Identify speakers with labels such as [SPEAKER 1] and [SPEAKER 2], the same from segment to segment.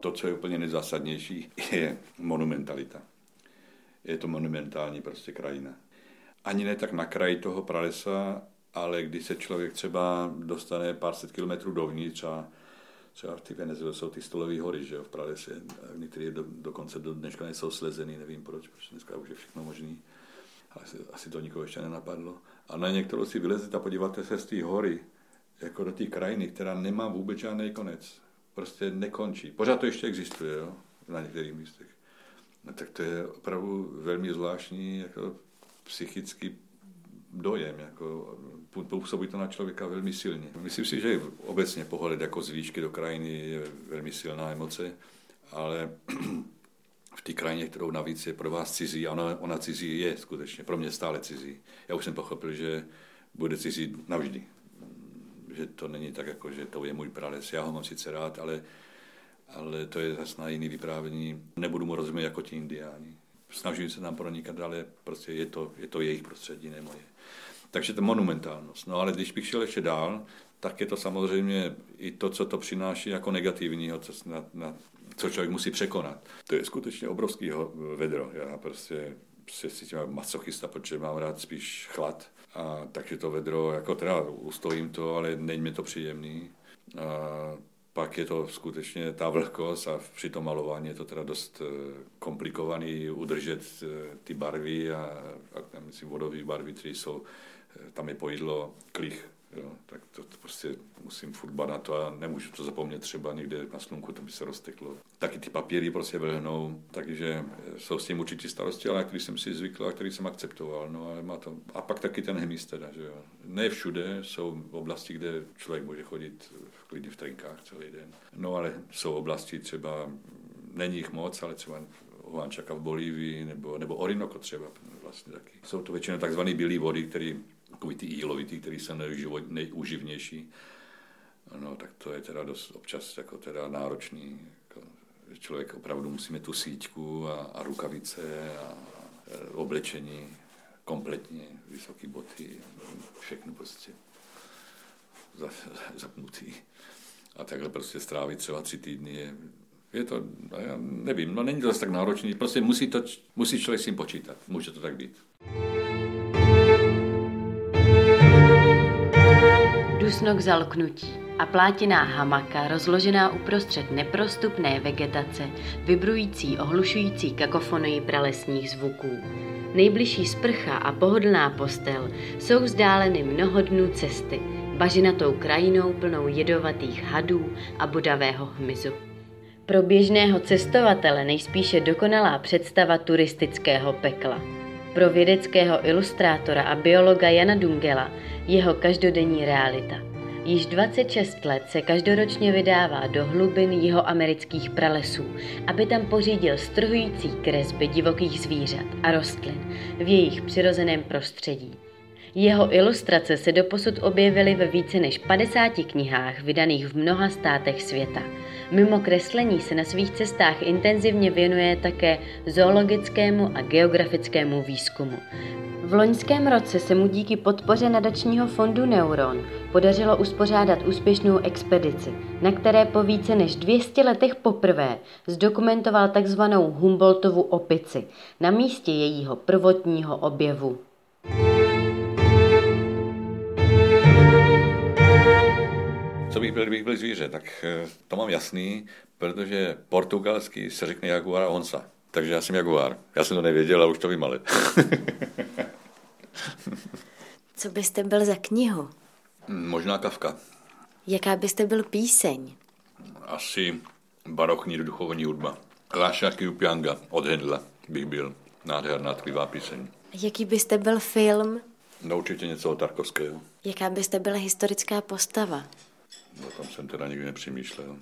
[SPEAKER 1] To, co je úplně nejzásadnější, je monumentalita. Je to monumentální prostě krajina. Ani ne tak na kraji toho pralesa, ale když se člověk třeba dostane pár set kilometrů dovnitř a třeba v té Venezuele jsou ty stolové hory, že jo, v pralese, některé do, dokonce do dneška nejsou slezený, nevím proč, protože dneska už je všechno možný. Asi, asi to nikoho ještě nenapadlo. A na některou si vylezete a podíváte se z té hory, jako do té krajiny, která nemá vůbec žádný konec. Prostě nekončí. Pořád to ještě existuje, jo, na některých místech. No, tak to je opravdu velmi zvláštní jako psychický dojem, jako působí to na člověka velmi silně. Myslím si, že obecně pohled jako z výšky do krajiny je velmi silná emoce, ale v té krajině, kterou navíc je pro vás cizí, a ona, ona cizí je skutečně, pro mě stále cizí. Já už jsem pochopil, že bude cizí navždy. Že to není tak, jako, že to je můj prales. Já ho mám sice rád, ale, ale to je zase na jiný vyprávění. Nebudu mu rozumět jako ti indiáni. Snažím se tam pronikat, ale prostě je to, je to jejich prostředí, ne moje. Takže to monumentálnost. No ale když bych šel ještě dál, tak je to samozřejmě i to, co to přináší jako negativního, co, na, na, co člověk musí překonat. To je skutečně obrovský vedro. Já prostě se cítím masochista, protože mám rád spíš chlad. A takže to vedro, jako teda ustojím to, ale není mi to příjemný. A pak je to skutečně ta vlhkost a při tom malování je to teda dost eh, komplikovaný udržet eh, ty barvy a, a myslím vodové barvy, které jsou, eh, tam je pojídlo klich, Jo, tak to, to prostě musím furt na to a nemůžu to zapomnět třeba někde na slunku, to by se rozteklo. Taky ty papíry prostě vlhnou, takže jsou s tím určitě starosti, ale který jsem si zvykl a který jsem akceptoval. No, ale má to... A pak taky ten hmyz teda, že jo. Ne všude jsou oblasti, kde člověk může chodit v klidně v trenkách celý den. No ale jsou oblasti třeba, není jich moc, ale třeba Huančaka v Bolívii nebo, nebo Orinoco třeba vlastně taky. Jsou to většinou takzvané bílé vody, které takový ty jílovitý, který jsou nejúživnější. No, tak to je teda dost občas jako teda náročný. Jako, člověk opravdu musí mít tu síťku a, a rukavice a, a oblečení kompletně, vysoké boty, všechno prostě zapnutý. A takhle prostě strávit třeba tři týdny je, je to, no já nevím, no není to zase tak náročný, prostě musí, to, musí člověk s tím počítat, může to tak být.
[SPEAKER 2] Dusno k zalknutí a plátiná hamaka rozložená uprostřed neprostupné vegetace, vybrující ohlušující kakofonii pralesních zvuků. Nejbližší sprcha a pohodlná postel jsou vzdáleny mnoho dnů cesty, bažinatou krajinou plnou jedovatých hadů a bodavého hmyzu. Pro běžného cestovatele nejspíše dokonalá představa turistického pekla. Pro vědeckého ilustrátora a biologa Jana Dungela jeho každodenní realita. Již 26 let se každoročně vydává do hlubin jeho amerických pralesů, aby tam pořídil strhující kresby divokých zvířat a rostlin v jejich přirozeném prostředí. Jeho ilustrace se doposud objevily ve více než 50 knihách vydaných v mnoha státech světa. Mimo kreslení se na svých cestách intenzivně věnuje také zoologickému a geografickému výzkumu. V loňském roce se mu díky podpoře nadačního fondu Neuron podařilo uspořádat úspěšnou expedici, na které po více než 200 letech poprvé zdokumentoval takzvanou Humboldtovu opici na místě jejího prvotního objevu.
[SPEAKER 1] Byl, kdybych byl zvíře, tak eh, to mám jasný, protože portugalský se řekne jaguar onsa. Takže já jsem jaguar. Já jsem to nevěděl, ale už to vím ale.
[SPEAKER 2] Co byste byl za knihu?
[SPEAKER 1] Možná Kafka.
[SPEAKER 2] Jaká byste byl píseň?
[SPEAKER 1] Asi barokní duchovní hudba. Láša Kyupianga od Hedla bych byl. Nádherná tklivá píseň.
[SPEAKER 2] Jaký byste byl film?
[SPEAKER 1] No určitě něco od Tarkovského.
[SPEAKER 2] Jaká byste byla historická postava?
[SPEAKER 1] No tam jsem teda nikdy nepřemýšlel.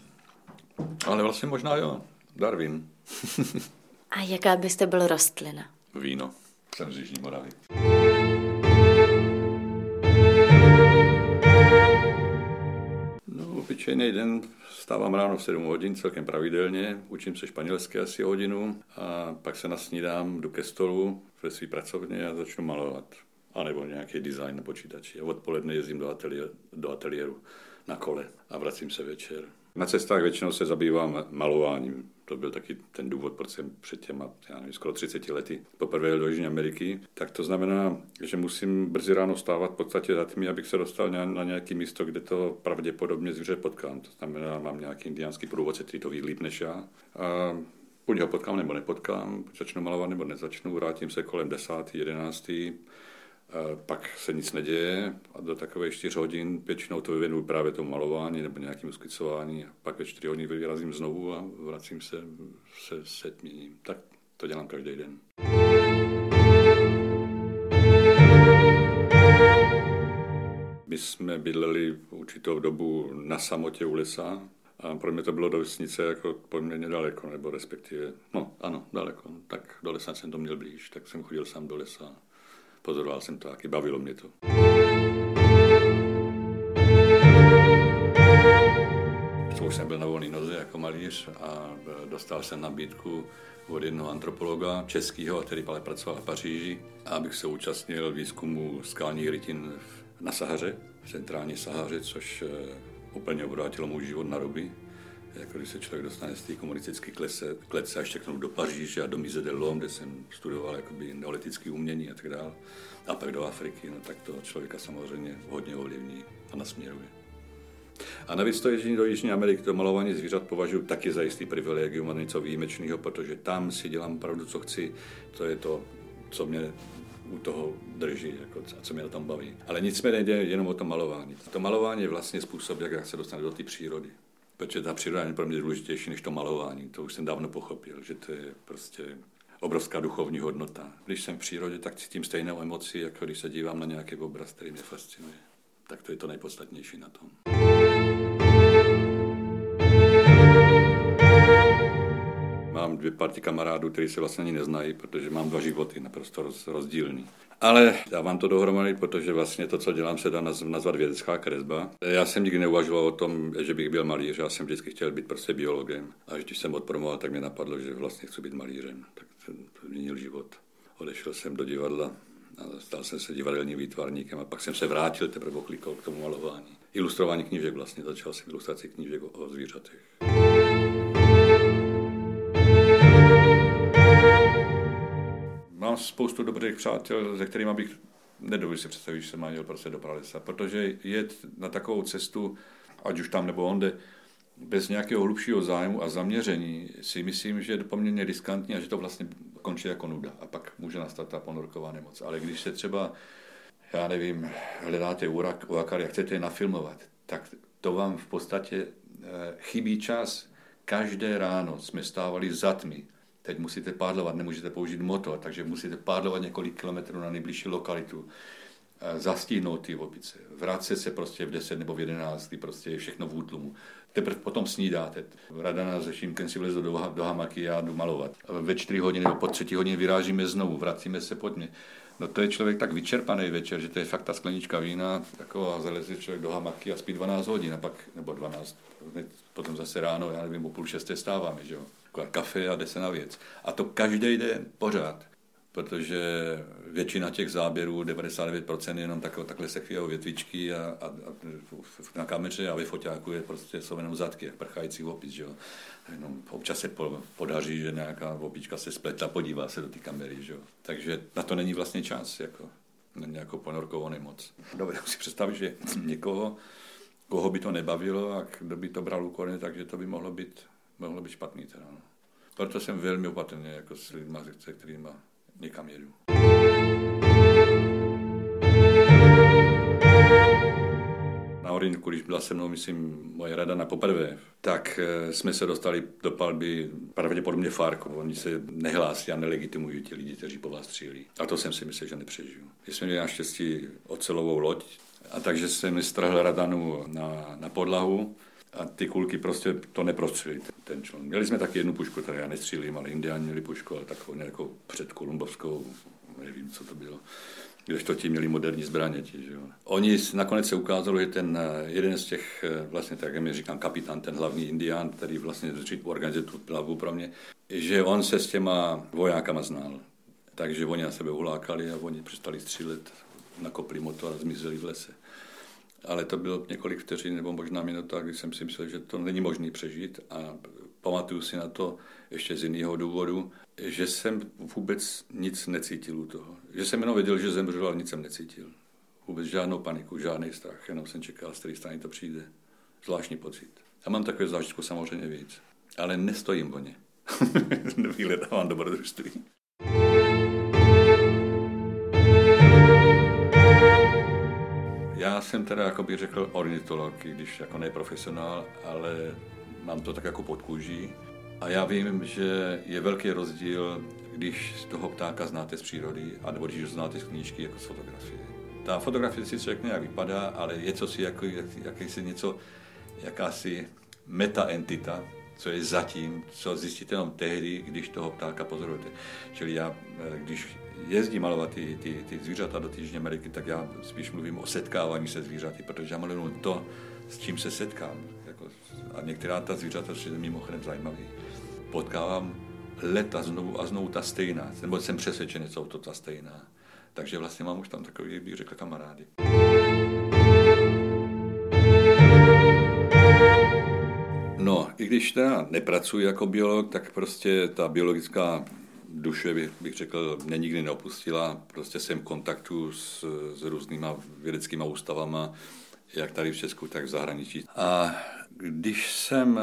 [SPEAKER 1] Ale vlastně možná jo. Darwin.
[SPEAKER 2] A jaká byste byl rostlina?
[SPEAKER 1] Víno. Jsem z Jižní Moravy. obyčejný den stávám ráno v 7 hodin, celkem pravidelně, učím se španělské asi hodinu a pak se nasnídám, jdu ke stolu ve své pracovně a začnu malovat. anebo nějaký design na počítači. A odpoledne jezdím do, ateliéru, do ateliéru na kole a vracím se večer. Na cestách většinou se zabývám malováním. To byl taky ten důvod, proč jsem před těma, já nevím, skoro 30 lety poprvé jel do Jižní Ameriky. Tak to znamená, že musím brzy ráno stávat v podstatě za tmy, abych se dostal na nějaké místo, kde to pravděpodobně zvíře potkám. To znamená, mám nějaký indiánský průvodce, který to ví líp než já. A buď ho potkám nebo nepotkám, začnu malovat nebo nezačnu, vrátím se kolem 10. 11 pak se nic neděje a do takových 4 hodin většinou to vyvěnu právě tomu malování nebo nějakým skicování. Pak ve 4 hodiny vyrazím znovu a vracím se se setměním. Tak to dělám každý den. My jsme bydleli určitou dobu na samotě u lesa a pro mě to bylo do vesnice jako poměrně daleko, nebo respektive, no ano, daleko. Tak do lesa jsem to měl blíž, tak jsem chodil sám do lesa pozoroval jsem to taky, bavilo mě to. Už jsem byl na volné noze jako malíř a dostal jsem nabídku od jednoho antropologa českého, který ale pracoval v Paříži, abych se účastnil výzkumu skalních rytin na Sahaře, v centrální Sahaře, což eh, úplně obrátilo můj život na ruby jako když se člověk dostane z té komunistické klece, klece až všechno do Paříže a do Mise de Lom, kde jsem studoval jakoby neolitické umění a tak dále, a pak do Afriky, no tak to člověka samozřejmě hodně ovlivní a nasměruje. A navíc to ježdění do Jižní Ameriky, to malování zvířat považuji taky za jistý privilegium a něco výjimečného, protože tam si dělám pravdu, co chci. To je to, co mě u toho drží jako, a co mě tom baví. Ale nic mi nejde jenom o to malování. To malování je vlastně způsob, jak se dostane do té přírody protože ta příroda je pro mě důležitější než to malování. To už jsem dávno pochopil, že to je prostě obrovská duchovní hodnota. Když jsem v přírodě, tak cítím stejnou emoci, jako když se dívám na nějaký obraz, který mě fascinuje. Tak to je to nejpodstatnější na tom. Mám dvě party kamarádů, kteří se vlastně ani neznají, protože mám dva životy naprosto rozdílný. Ale dávám to dohromady, protože vlastně to, co dělám, se dá nazvat vědecká kresba. Já jsem nikdy neuvažoval o tom, že bych byl malíř, já jsem vždycky chtěl být prostě biologem. A když jsem odpromoval, tak mě napadlo, že vlastně chci být malířem. Tak to změnil život. Odešel jsem do divadla a stal jsem se divadelním výtvarníkem a pak jsem se vrátil teprve k tomu malování. Ilustrování knížek vlastně, začal jsem ilustraci knížek o, o zvířatech. Mám spoustu dobrých přátel, se kterými bych nedovedl si představit, že jsem má jel prostě do pralesa, protože jet na takovou cestu, ať už tam nebo onde, bez nějakého hlubšího zájmu a zaměření si myslím, že je poměrně riskantní a že to vlastně končí jako nuda a pak může nastat ta ponorková nemoc. Ale když se třeba, já nevím, hledáte uakar, jak chcete je nafilmovat, tak to vám v podstatě eh, chybí čas. Každé ráno jsme stávali za tmy Teď musíte pádlovat, nemůžete použít motor, takže musíte pádlovat několik kilometrů na nejbližší lokalitu, zastihnout ty opice, vracet se prostě v 10 nebo v 11, kdy prostě je všechno v útlumu. Teprve potom snídáte. Rada nás se Šimkem si vlezl do, do hamaky a jdu malovat. Ve 4 hodiny nebo po třetí hodině vyrážíme znovu, vracíme se pod mě. No to je člověk tak vyčerpaný večer, že to je fakt ta sklenička vína, taková zaleze člověk do hamaky a spí 12 hodin a pak, nebo 12, potom zase ráno, já nevím, o půl šesté stáváme, že jo kafe a jde se na věc. A to každý den pořád, protože většina těch záběrů, 99% jenom takhle, takhle se chvíjou větvičky a, a, a, na kameře a ve foťáku je prostě jsou jenom zadky, jak prchající opis, že jo. Jenom občas se po, podaří, že nějaká opička se spletla, podívá se do té kamery, že jo. Takže na to není vlastně čas, jako na nějakou ponorkovou nemoc. Dobře, si představit, že někoho, koho by to nebavilo a kdo by to bral úkorně, takže to by mohlo být mohlo být špatný teda. No. Proto jsem velmi opatrný jako s lidmi, se kterými někam jedu. Na Orinku, když byla se mnou, myslím, moje rada na poprvé, tak eh, jsme se dostali do palby pravděpodobně Farko. Oni se nehlásí a nelegitimují ti lidi, kteří po vás střílí. A to jsem si myslel, že nepřežiju. My jsme měli naštěstí ocelovou loď, a takže jsem strhl radanu na, na podlahu a ty kulky prostě to neprostřelili, ten člun. Měli jsme taky jednu pušku, které já nestřílím, ale indiáni měli pušku, ale takovou nějakou předkolumbovskou, nevím, co to bylo. Když to ti měli moderní zbraně. Ti, že jo. Oni nakonec se ukázalo, že ten eh, jeden z těch, eh, vlastně tak, jak mi říkám, kapitán, ten hlavní indián, který vlastně organizuje tu plavu pro mě, že on se s těma vojákama znal. Takže oni na sebe ulákali a oni přestali střílet nakopli motor a zmizeli v lese. Ale to bylo několik vteřin nebo možná minuta, kdy jsem si myslel, že to není možné přežít a pamatuju si na to ještě z jiného důvodu, že jsem vůbec nic necítil u toho. Že jsem jenom věděl, že zemřel, ale nic jsem necítil. Vůbec žádnou paniku, žádný strach, jenom jsem čekal, z které strany to přijde. Zvláštní pocit. A mám takové zážitku samozřejmě víc. Ale nestojím o ně. Vyhledávám dobrodružství. Já jsem teda, jako bych řekl, ornitolog, když jako neprofesionál, ale mám to tak jako pod kůží. A já vím, že je velký rozdíl, když toho ptáka znáte z přírody, a nebo když ho znáte z knížky jako z fotografie. Ta fotografie si člověk nějak vypadá, ale je co si jako, jak, jakýsi něco, jakási metaentita, co je zatím, co zjistíte jenom tehdy, když toho ptáka pozorujete. Čili já, eh, když jezdím malovat ty, ty, ty zvířata do Jižní Ameriky, tak já spíš mluvím o setkávání se zvířaty, protože já maluju to, s čím se setkám. Jako, a některá ta zvířata jsou mimochodem zajímavé. Potkávám leta znovu a znovu ta stejná, nebo jsem přesvědčen, že jsou to ta stejná. Takže vlastně mám už tam takový, bych řekl, kamarády. No, i když teda nepracuji jako biolog, tak prostě ta biologická duše, bych, bych řekl, mě nikdy neopustila. Prostě jsem v kontaktu s, s různýma vědeckými ústavama, jak tady v Česku, tak v zahraničí. A když jsem eh,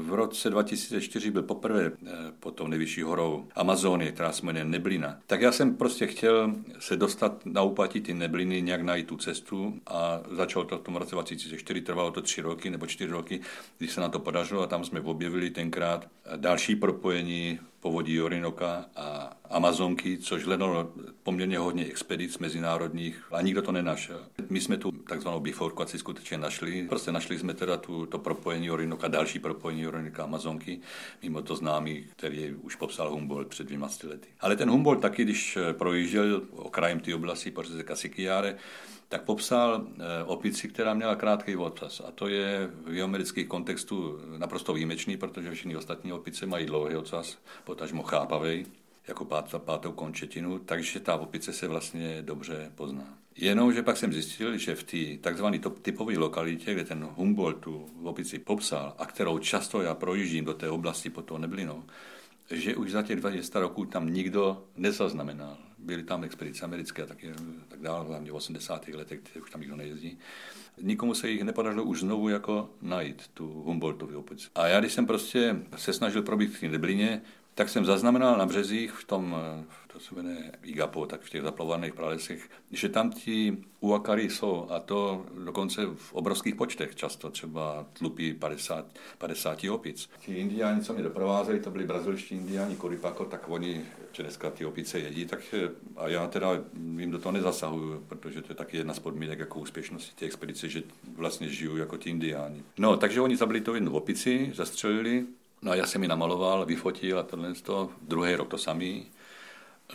[SPEAKER 1] v roce 2004 byl poprvé eh, pod tou nejvyšší horou Amazony, která se jmenuje Neblina, tak já jsem prostě chtěl se dostat na úpatí ty Nebliny, nějak najít tu cestu a začalo to v tom roce 2004, trvalo to tři roky nebo čtyři roky, když se na to podařilo a tam jsme objevili tenkrát další propojení povodí Orinoka a Amazonky, což hledalo poměrně hodně expedic mezinárodních a nikdo to nenašel. My jsme tu takzvanou bifurkaci skutečně našli. Prostě našli jsme teda tu, to propojení Orinoka, další propojení Orinoka Amazonky, mimo to známý, který už popsal Humboldt před dvěma lety. Ale ten Humboldt taky, když projížděl okrajem té oblasti řece Kasikiáre, tak popsal eh, opici, která měla krátký odpas. A to je v geometrických kontextu naprosto výjimečný, protože všechny ostatní opice mají dlouhý ocas, potažmo chápavý, jako pát, pátou končetinu, takže ta opice se vlastně dobře pozná. Jenomže pak jsem zjistil, že v té takzvané typové lokalitě, kde ten Humboldt tu opici popsal a kterou často já projíždím do té oblasti pod tou neblinou, že už za těch 200 roků tam nikdo nezaznamenal byly tam expedice americké a taky, tak dále, hlavně v 80. letech, už tam nikdo nejezdí. Nikomu se jich nepodařilo už znovu jako najít, tu Humboldtovi opici. A já, když jsem prostě se snažil probít v Neblině, tak jsem zaznamenal na březích v tom, to se jmenuje Igapo, tak v těch zaplovaných pralesech, že tam ti uakary jsou a to dokonce v obrovských počtech, často třeba tlupí 50, 50 opic. Ti indiáni, co mě doprovázeli, to byli brazilští indiáni Koripako, tak oni, dneska ty opice jedí, tak a já teda jim do toho nezasahuju, protože to je taky jedna z podmínek jako úspěšnosti té expedice, že vlastně žiju jako ti indiáni. No, takže oni zabili to jednu opici, zastřelili, No a já jsem ji namaloval, vyfotil a tohle to, druhý rok to samý.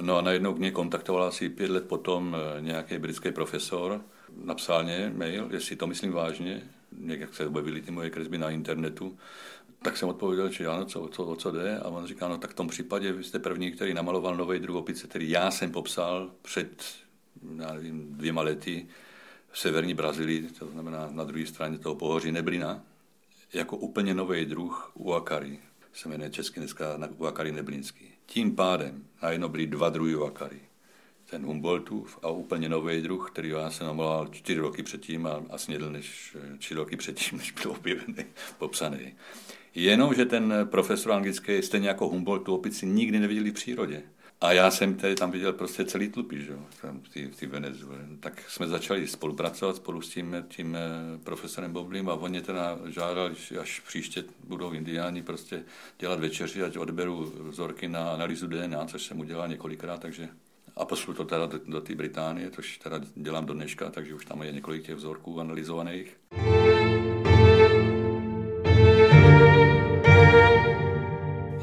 [SPEAKER 1] No a najednou mě kontaktoval asi pět let potom eh, nějaký britský profesor, napsal mě mail, jestli to myslím vážně, jak se objevily ty moje kresby na internetu, tak jsem odpověděl, že ano, co, co, o co jde. A on říká, no tak v tom případě vy jste první, který namaloval nový druh opice, který já jsem popsal před já nevím, dvěma lety v severní Brazílii, to znamená na druhé straně toho pohoří Neblina jako úplně nový druh uakary. Se jmenuje česky dneska uakary neblinský. Tím pádem najednou byly dva druhy uakary. Ten Humboldtův a úplně nový druh, který já jsem namaloval čtyři roky předtím a, a snědl než čtyři roky předtím, než byl objevený, popsaný. Jenomže ten profesor anglický, stejně jako Humboldt, tu opici nikdy neviděli v přírodě. A já jsem tady tam viděl prostě celý tlupy, že? Tam v té Venezuele. Tak jsme začali spolupracovat spolu s tím, tím eh, profesorem Boblím a oni teda žádali, až příště budou indiáni prostě dělat večeři, ať odberu vzorky na analýzu DNA, což jsem udělal několikrát, takže a pošlu to teda do, do té Británie, což teda dělám do dneška, takže už tam je několik těch vzorků analyzovaných.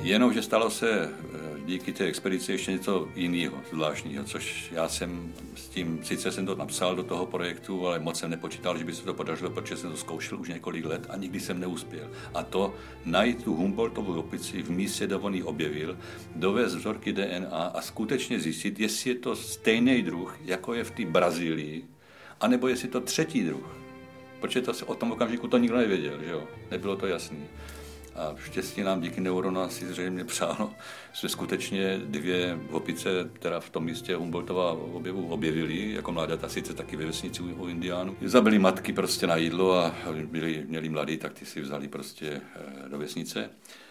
[SPEAKER 1] Jenomže stalo se eh, díky té expedici ještě něco jiného, zvláštního, což já jsem s tím, sice jsem to napsal do toho projektu, ale moc jsem nepočítal, že by se to podařilo, protože jsem to zkoušel už několik let a nikdy jsem neuspěl. A to najít tu Humboldtovu opici v místě, kde on ji objevil, dovést vzorky DNA a skutečně zjistit, jestli je to stejný druh, jako je v té Brazílii, anebo jestli to třetí druh. Protože to, o tom okamžiku to nikdo nevěděl, že jo? Nebylo to jasný. A štěstí nám díky neuronu si zřejmě přálo, že skutečně dvě opice, která v tom místě Humboldtova objevu objevili, jako mláďata, sice taky ve vesnici u, u Indiánů. Zabili matky prostě na jídlo a byli, měli mladí, tak ty si vzali prostě eh, do vesnice.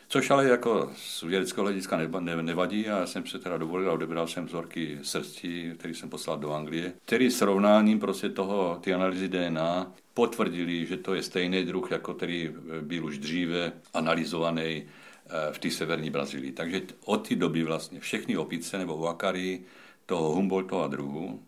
[SPEAKER 1] Což ale jako z vědeckého hlediska nevadí a já jsem se teda dovolil a odebral jsem vzorky srsti, který jsem poslal do Anglie, který srovnáním prostě toho, ty analýzy DNA potvrdili, že to je stejný druh, jako který byl už dříve analyzovaný eh, v té severní Brazílii. Takže od té doby vlastně všechny opice nebo vakary toho Humboldtova druhu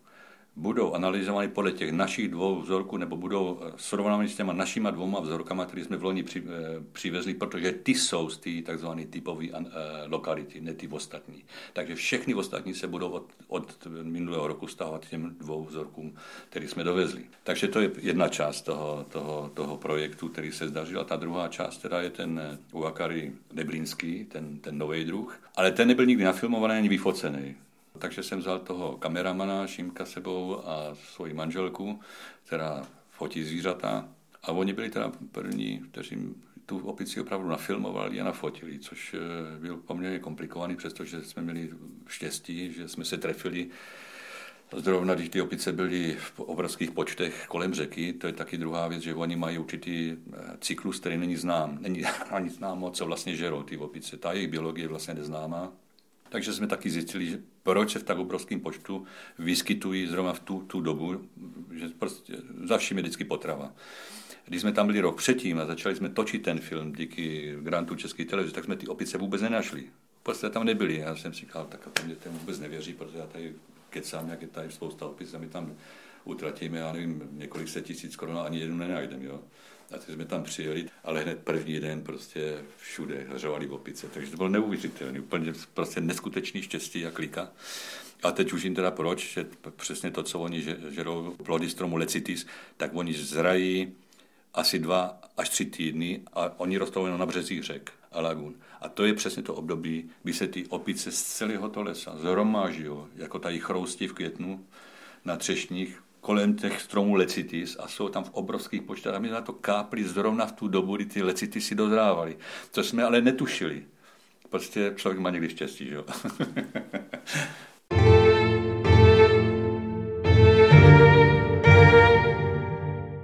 [SPEAKER 1] budou analyzovány podle těch našich dvou vzorků, nebo budou eh, srovnány s těma našima dvoma vzorkama, které jsme v loni při, eh, přivezli, protože ty jsou z té tzv. typové uh, lokality, ne ty ostatní. Takže všechny ostatní se budou od, od minulého roku stávat těm dvou vzorkům, které jsme dovezli. Takže to je jedna část toho, toho, toho projektu, který se zdařil. A ta druhá část teda je ten Uakari Neblínský, ten, ten nový druh. Ale ten nebyl nikdy nafilmovaný ani vyfocený. Takže jsem vzal toho kameramana Šimka sebou a svoji manželku, která fotí zvířata. A oni byli teda první, kteří tu opici opravdu nafilmovali a nafotili, což eh, byl poměrně komplikovaný, přestože jsme měli štěstí, že jsme se trefili Zrovna, když ty opice byly v obrovských počtech kolem řeky, to je taky druhá věc, že oni mají určitý eh, cyklus, který není znám. Není ani známo, co vlastně žerou ty opice. Ta jejich biologie je vlastně neznámá. Takže jsme taky zjistili, že proč se v tak obrovském počtu vyskytují zrovna v tu, tu dobu, že prostě za vším je vždycky potrava. Když jsme tam byli rok předtím a začali jsme točit ten film díky grantu České televize, tak jsme ty opice vůbec nenašli. Prostě tam nebyli. Já jsem si říkal, tak ten vůbec nevěří, protože já tady kecám, jak je tady spousta opic a my tam utratíme, já nevím, několik set tisíc korun a ani jednu nenajdeme. A teď jsme tam přijeli, ale hned první den prostě všude hřovali opice. Takže to bylo neuvěřitelné, úplně prostě neskutečný štěstí a klika. A teď už jim teda proč, že přesně to, co oni žerou plody stromu lecitis, tak oni zrají asi dva až tři týdny a oni rostou jenom na březích řek a lagun. A to je přesně to období, kdy se ty opice z celého to lesa zhromáží, jako tady chrousti v květnu na třešních, kolem těch stromů lecitis a jsou tam v obrovských počtech. A my na to kápli zrovna v tu dobu, kdy ty lecitisy dozrávaly. Co jsme ale netušili. Prostě člověk má někdy štěstí, že jo?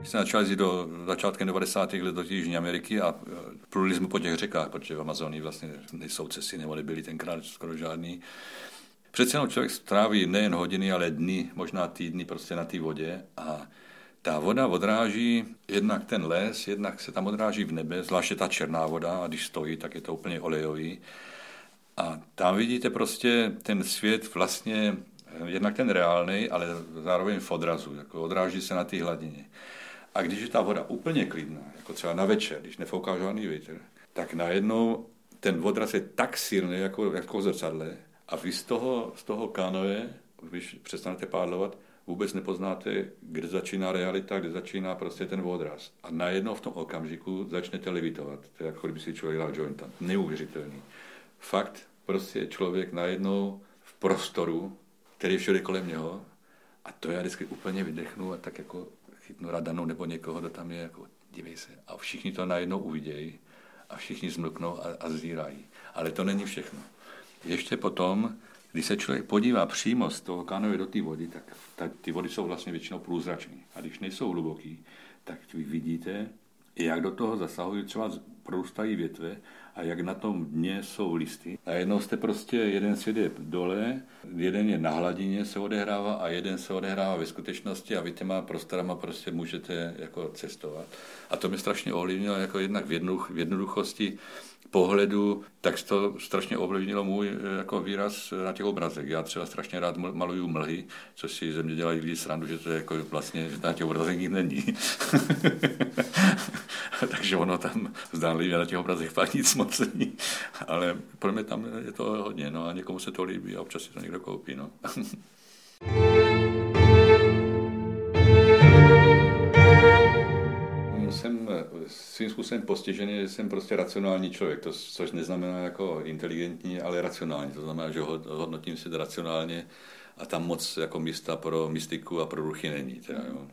[SPEAKER 1] Jsme začali jít do začátkem 90. let do Jižní Ameriky a e, pluli jsme po těch řekách, protože v Amazonii vlastně nejsou cesty, nebo nebyly tenkrát skoro žádný. Přece jenom člověk stráví nejen hodiny, ale dny, možná týdny prostě na té vodě a ta voda odráží jednak ten les, jednak se tam odráží v nebe, zvláště ta černá voda, a když stojí, tak je to úplně olejový. A tam vidíte prostě ten svět vlastně, jednak ten reálný, ale zároveň v odrazu, jako odráží se na té hladině. A když je ta voda úplně klidná, jako třeba na večer, když nefouká žádný vítr, tak najednou ten odraz je tak silný, jako, jako zrcadle, a vy z toho, z toho kanoje, když přestanete pádlovat, vůbec nepoznáte, kde začíná realita, kde začíná prostě ten odraz. A najednou v tom okamžiku začnete levitovat. To je jako kdyby si člověk dal jointa. Neuvěřitelný. Fakt, prostě člověk najednou v prostoru, který je všude kolem něho, a to já vždycky úplně vydechnu a tak jako chytnu radanou nebo někoho, kdo tam je, jako dívej se. A všichni to najednou uvidějí a všichni zmlknou a, a zírají. Ale to není všechno ještě potom, když se člověk podívá přímo z toho kanoje do té vody, tak, tak ty vody jsou vlastně většinou průzračné. A když nejsou hluboký, tak vy vidíte, jak do toho zasahují, třeba prorůstají větve a jak na tom dně jsou listy. A jednou jste prostě, jeden svět je dole, jeden je na hladině se odehrává a jeden se odehrává ve skutečnosti a vy těma prostorama prostě můžete jako cestovat. A to mě strašně ovlivnilo jako jednak v jednoduchosti pohledu, tak to strašně ovlivnilo můj eh, jako výraz na těch obrazech. Já třeba strašně rád maluju mlhy, což si ze mě dělají lidi srandu, že to je jako vlastně, že na těch obrazech není. takže ono tam zdánlivě na těch obrazech fakt nic moc není. Ale pro mě tam je to hodně, no a někomu se to líbí a občas si to někdo koupí, no. jsem svým způsobem postižený, že jsem prostě racionální člověk, to, což neznamená jako inteligentní, ale racionální. To znamená, že hodnotím si racionálně a tam moc jako místa pro mystiku a pro ruchy není. Teda, jo.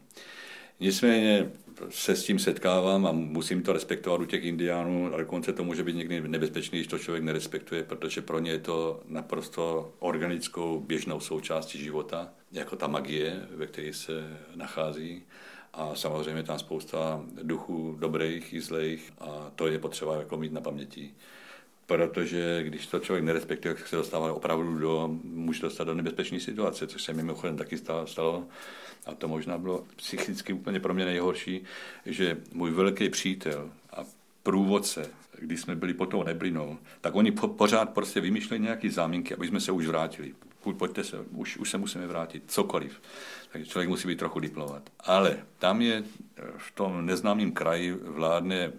[SPEAKER 1] Nicméně se s tím setkávám a musím to respektovat u těch indiánů, ale dokonce to může být někdy nebezpečný, když to člověk nerespektuje, protože pro ně je to naprosto organickou běžnou součástí života, jako ta magie, ve které se nachází. A samozřejmě tam spousta duchů dobrých i zlejch a to je potřeba jako mít na paměti protože když to člověk nerespektuje, tak se dostává opravdu do, může dostat do nebezpečné situace, což se mimochodem taky stalo. A to možná bylo psychicky úplně pro mě nejhorší, že můj velký přítel a průvodce, když jsme byli pod tou neblinou, tak oni po, pořád prostě vymýšleli nějaké záminky, aby jsme se už vrátili. Pojďte se, už, už se musíme vrátit, cokoliv. Takže člověk musí být trochu diplovat. Ale tam je v tom neznámém kraji vládne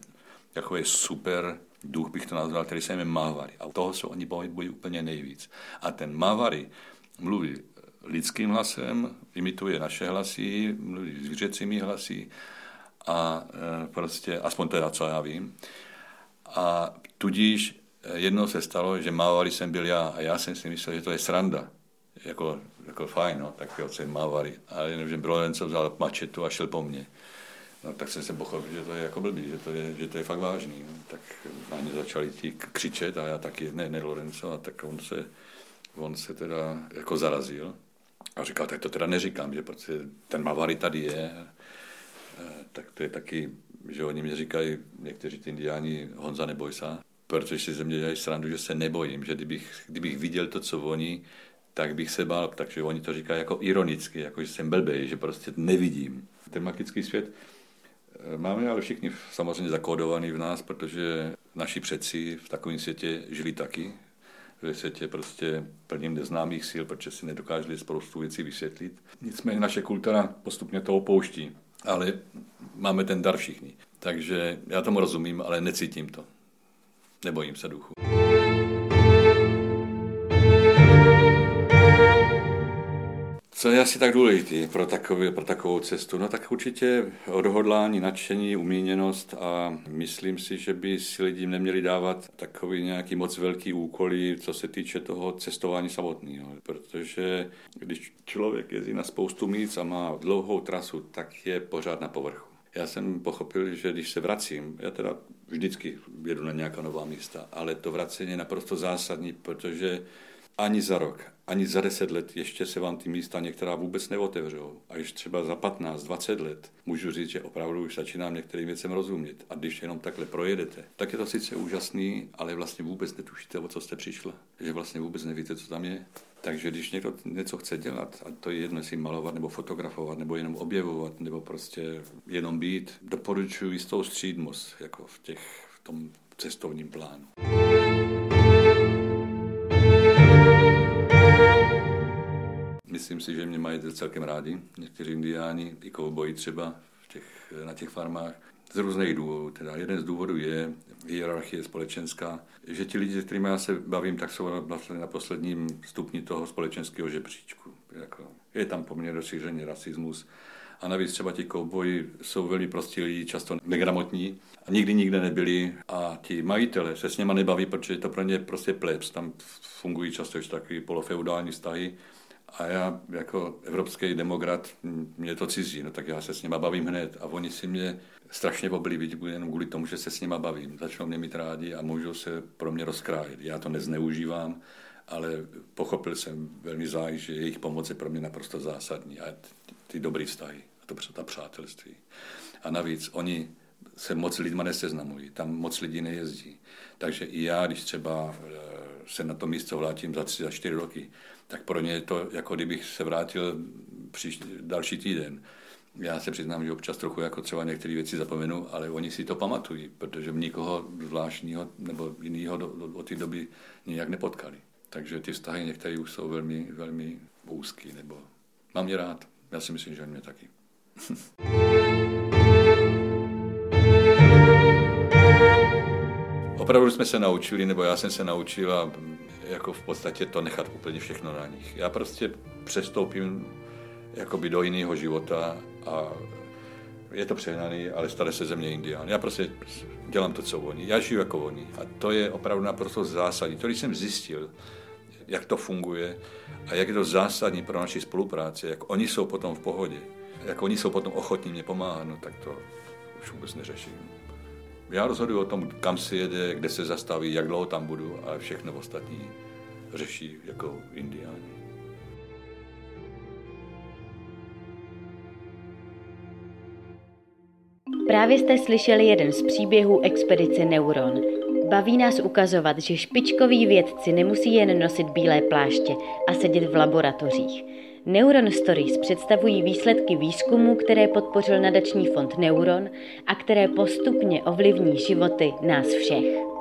[SPEAKER 1] takový super duch bych to nazval, který se jmenuje Mávary. A toho se oni bojí úplně nejvíc. A ten Mávary mluví lidským hlasem, imituje naše hlasy, mluví zvířecími hlasy a e, prostě, aspoň teda, co já vím. A tudíž e, jednou se stalo, že Mávary jsem byl já a já jsem si myslel, že to je sranda. Jako, jako fajn, no, tak jo, jsem Mávary. A jenom, že Brolenco vzal mačetu a šel po mně. No, tak jsem se pochopil, že to je jako blbý, že to je, že to je fakt vážný. No. Tak na ně začali ti křičet a já taky, ne, ne Lorenzo, a tak on se, on se teda jako zarazil a říkal, tak to teda neříkám, že protože ten Mavary tady je, tak to je taky, že oni mě říkají, někteří ty indiáni, Honza neboj se, protože si ze mě dělají srandu, že se nebojím, že kdybych, kdybych viděl to, co oni, tak bych se bál, takže oni to říkají jako ironicky, jako že jsem blbej, že prostě nevidím. Ten magický svět Máme ale všichni samozřejmě zakódovaný v nás, protože naši předci v takovém světě žili taky, ve světě prostě plným neznámých sil, protože si nedokáželi spoustu věcí vysvětlit. Nicméně naše kultura postupně to opouští, ale máme ten dar všichni. Takže já tomu rozumím, ale necítím to. Nebojím se duchu. Co je asi tak důležité pro, takový, pro takovou cestu? No tak určitě odhodlání, nadšení, umíněnost a myslím si, že by si lidi neměli dávat takový nějaký moc velký úkoly, co se týče toho cestování samotného. Protože když člověk jezdí na spoustu míst a má dlouhou trasu, tak je pořád na povrchu. Já jsem pochopil, že když se vracím, já teda vždycky jedu na nějaká nová místa, ale to vracení je naprosto zásadní, protože ani za rok, ani za deset let ještě se vám ty místa některá vůbec neotevřou. A když třeba za 15, 20 let můžu říct, že opravdu už začínám některým věcem rozumět. A když jenom takhle projedete, tak je to sice úžasný, ale vlastně vůbec netušíte, o co jste přišla. Že vlastně vůbec nevíte, co tam je. Takže když někdo něco chce dělat, a to je jedno, jestli malovat nebo fotografovat, nebo jenom objevovat, nebo prostě jenom být, doporučuji jistou střídmost jako v, těch, v tom cestovním plánu. Myslím si, že mě mají celkem rádi. Někteří indiáni, i kouboji třeba v těch, na těch farmách. Z různých důvodů. Teda jeden z důvodů je hierarchie společenská, že ti lidi, s kterými já se bavím, tak jsou vlastně na posledním stupni toho společenského žebříčku. Jako, je tam poměrně rozšířený rasismus. A navíc třeba ti kouboji jsou velmi prostí lidi, často negramotní a nikdy nikde nebyli a ti majitele se s něma nebaví, protože to pro ně prostě plebs. Tam fungují často ještě takový polofeudální vztahy a já jako evropský demokrat, mě to cizí, no tak já se s nima bavím hned a oni si mě strašně oblíbit, jenom kvůli tomu, že se s nima bavím. Začnou mě mít rádi a můžou se pro mě rozkrájet. Já to nezneužívám, ale pochopil jsem velmi záj, že jejich pomoc je pro mě naprosto zásadní a ty dobrý vztahy, a to ta přátelství. A navíc oni se moc lidma neseznamují, tam moc lidí nejezdí. Takže i já, když třeba eh, se na to místo vrátím za tři, za čtyři roky, tak pro ně je to, jako kdybych se vrátil příští, další týden. Já se přiznám, že občas trochu jako třeba některé věci zapomenu, ale oni si to pamatují, protože nikoho zvláštního nebo jiného do, do, od té doby nijak nepotkali. Takže ty vztahy některé už jsou velmi, velmi úzký, nebo mám je rád. Já si myslím, že mě taky. opravdu jsme se naučili, nebo já jsem se naučil a jako v podstatě to nechat úplně všechno na nich. Já prostě přestoupím jakoby do jiného života a je to přehnaný, ale stane se ze mě indián. Já prostě dělám to, co oni. Já žiju jako oni. A to je opravdu naprosto zásadní. To, když jsem zjistil, jak to funguje a jak je to zásadní pro naši spolupráci, jak oni jsou potom v pohodě, jak oni jsou potom ochotní mě pomáhat, no tak to už vůbec neřeším. Já rozhoduji o tom, kam se jede, kde se zastaví, jak dlouho tam budu, ale všechno ostatní řeší jako indiáni.
[SPEAKER 2] Právě jste slyšeli jeden z příběhů expedice Neuron. Baví nás ukazovat, že špičkoví vědci nemusí jen nosit bílé pláště a sedět v laboratořích. Neuron Stories představují výsledky výzkumu, které podpořil nadační fond Neuron a které postupně ovlivní životy nás všech.